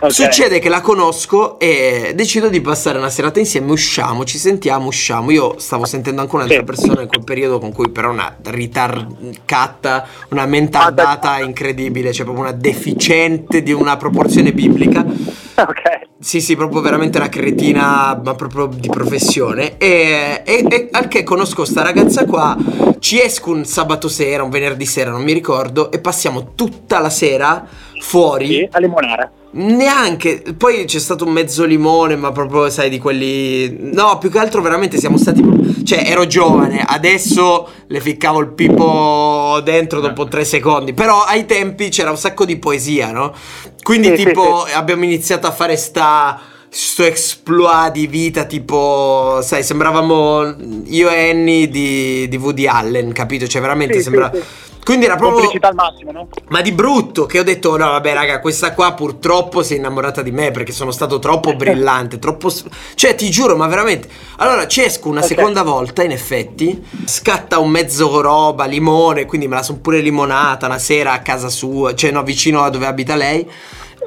Ok. Succede che la conosco e decido di passare una serata insieme, usciamo, ci sentiamo, usciamo. Io stavo sentendo anche un'altra Sì. persona in quel periodo con cui però una ritarcata, una mentardata incredibile, cioè proprio una deficiente di una proporzione biblica. <laughs> Ok. Sì, sì, proprio veramente una cretina, ma proprio di professione. E, e- e al che conosco sta ragazza qua, ci esco un sabato sera, un venerdì sera, non mi ricordo, e passiamo tutta la sera fuori. Sì, a limonare. Neanche, poi c'è stato un mezzo limone, ma proprio, sai, di quelli. No, più che altro, veramente siamo stati. Cioè, ero giovane, adesso le ficcavo il pipo dentro dopo tre secondi. Però ai tempi c'era un sacco di poesia, no? Quindi, Sì, sì, tipo, abbiamo iniziato a fare sta. Sto exploit di vita, tipo, sai, sembravamo io e Annie di, di Woody Allen, capito? Cioè, veramente Sì, sembra. sì, sì. Quindi era proprio. Complicità al massimo, no? Ma di brutto che ho detto no vabbè raga questa qua purtroppo si è innamorata di me perché sono stato troppo brillante, troppo... Cioè ti giuro ma veramente... Allora ci esco una Ok. seconda volta in effetti, scatta un mezzo roba, limone, quindi me la son pure limonata una sera a casa sua, cioè no vicino a dove abita lei.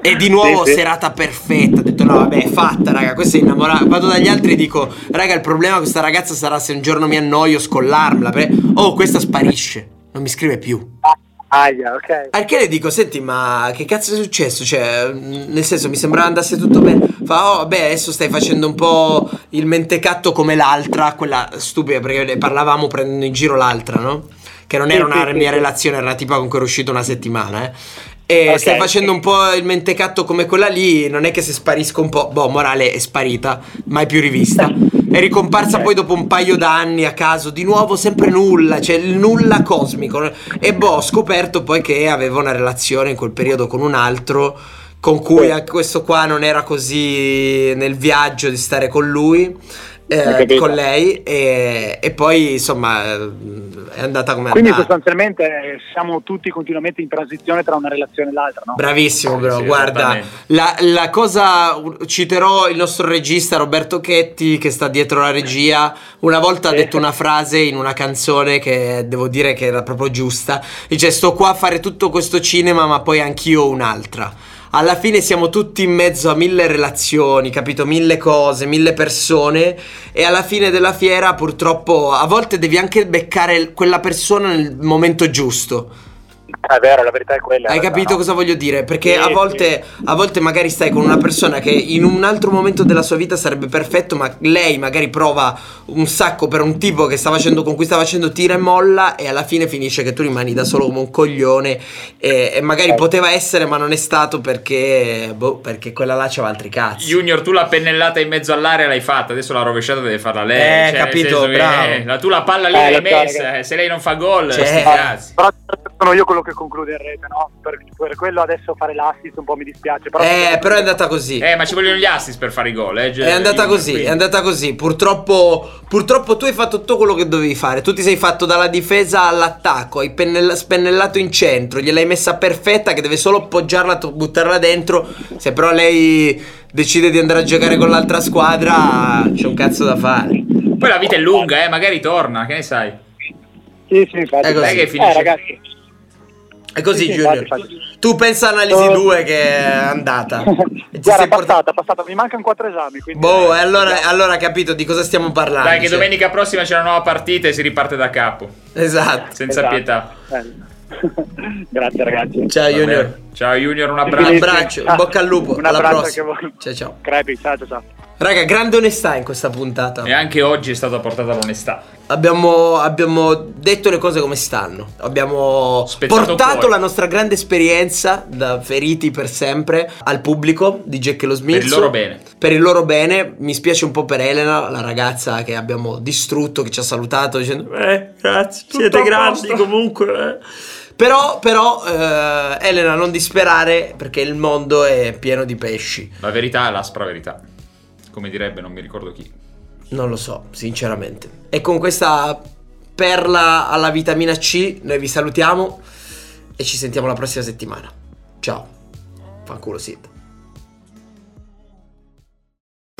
E di nuovo Sì, sì. serata perfetta. Ho detto no, vabbè, è fatta, raga. Questa è innamorata. Vado dagli altri e dico, raga, il problema con questa ragazza sarà se un giorno mi annoio, scollarmela. Oh, questa sparisce. Non mi scrive più. Aia, ok. Al che le dico, senti, ma che cazzo è successo? Cioè, nel senso, mi sembrava andasse tutto bene. Fa, oh, vabbè, adesso stai facendo un po' il mentecatto come l'altra, quella stupida, perché ne parlavamo prendendo in giro l'altra, no? Che non era una mia relazione, era una tipa con cui ero uscito una settimana, eh. E Ok. stai facendo un po' il mentecatto come quella lì, non è che se sparisco un po', boh, morale è sparita, mai più rivista. È ricomparsa poi dopo un paio d'anni a caso, di nuovo sempre nulla, cioè il nulla cosmico. E boh, ho scoperto poi che aveva una relazione in quel periodo con un altro, con cui anche questo qua non era così nel viaggio di stare con lui. Eh, con lei e, e poi insomma è andata come è Quindi andata. sostanzialmente siamo tutti continuamente in transizione tra una relazione e l'altra, no? Bravissimo, bro. sì, Guarda, la, la cosa citerò il nostro regista Roberto Chetti che sta dietro la regia. Una volta ha Sì. detto una frase in una canzone che devo dire che era proprio giusta. Dice: Sto qua a fare tutto questo cinema, ma poi anch'io ho un'altra. Alla fine siamo tutti in mezzo a mille relazioni, capito? Mille cose, mille persone. E alla fine della fiera, purtroppo, a volte devi anche beccare quella persona nel momento giusto. È vero, la verità è quella. Hai capito no? cosa voglio dire? Perché Sì, a volte, a volte magari stai con una persona che in un altro momento della sua vita sarebbe perfetto, ma lei magari prova un sacco per un tipo che sta facendo, con cui sta facendo tira e molla e alla fine finisce che tu rimani da solo come un coglione e, e magari poteva essere ma non è stato perché, boh, perché quella là c'aveva altri cazzi. Junior, tu la pennellata in mezzo all'area l'hai fatta, adesso la rovesciata deve farla lei. Eh, cioè, capito, senso che, bravo. eh, la- tu la palla lì Eh, l'hai messa, eh, se lei non fa gol, Cioè, sti eh. cazzi. Però sono io quello che conclude in rete, no? Per, per quello adesso fare l'assist un po' mi dispiace. Però Eh, però è andata così. Eh, ma ci vogliono gli assist per fare i gol, eh. È andata così, è andata così. Purtroppo, purtroppo tu hai fatto tutto quello che dovevi fare. Tu ti sei fatto dalla difesa all'attacco, hai pennella- spennellato in centro, gliel'hai messa perfetta che deve solo appoggiarla, to- buttarla dentro. Se però lei decide di andare a giocare con l'altra squadra, c'è un cazzo da fare. Poi la vita è lunga, eh, magari torna, che ne sai? Sì, sì, infatti. È così. È che finisce. Eh, ragazzi. È così, Sì, Junior. infatti. Tu pensa analisi Oh. 2 che è andata. <laughs> Guarda, portato. passata, passata, mi mancano quattro esami. Quindi, Boh, eh, e allora, allora capito di cosa stiamo parlando. Dai, che cioè. domenica prossima c'è una nuova partita e si riparte da capo. Esatto. Senza Esatto. pietà. Bello. <laughs> Grazie, ragazzi. Ciao, Va Junior. bene. Ciao Junior, un Un abbraccio. Bellissimo. abbraccio, in bocca al lupo. Un alla abbraccio prossima. voi. Ciao, ciao. Crepi, ciao, ciao. Raga, grande onestà in questa puntata. E anche oggi è stata portata l'onestà. Abbiamo, abbiamo detto le cose come stanno. Abbiamo Spezzato portato fuori. la nostra grande esperienza da feriti per sempre al pubblico di Jack e lo Smith. Per il loro bene. Per il loro bene. Mi spiace un po' per Elena, la ragazza che abbiamo distrutto, che ci ha salutato dicendo: Eh, grazie, siete grandi posto." comunque. eh." Però, però, eh, Elena, non disperare perché il mondo è pieno di pesci. La verità è l'aspra verità. Come direbbe, non mi ricordo chi. Non lo so, sinceramente. E con questa perla alla vitamina C noi vi salutiamo e ci sentiamo la prossima settimana. Ciao. Fanculo Sid.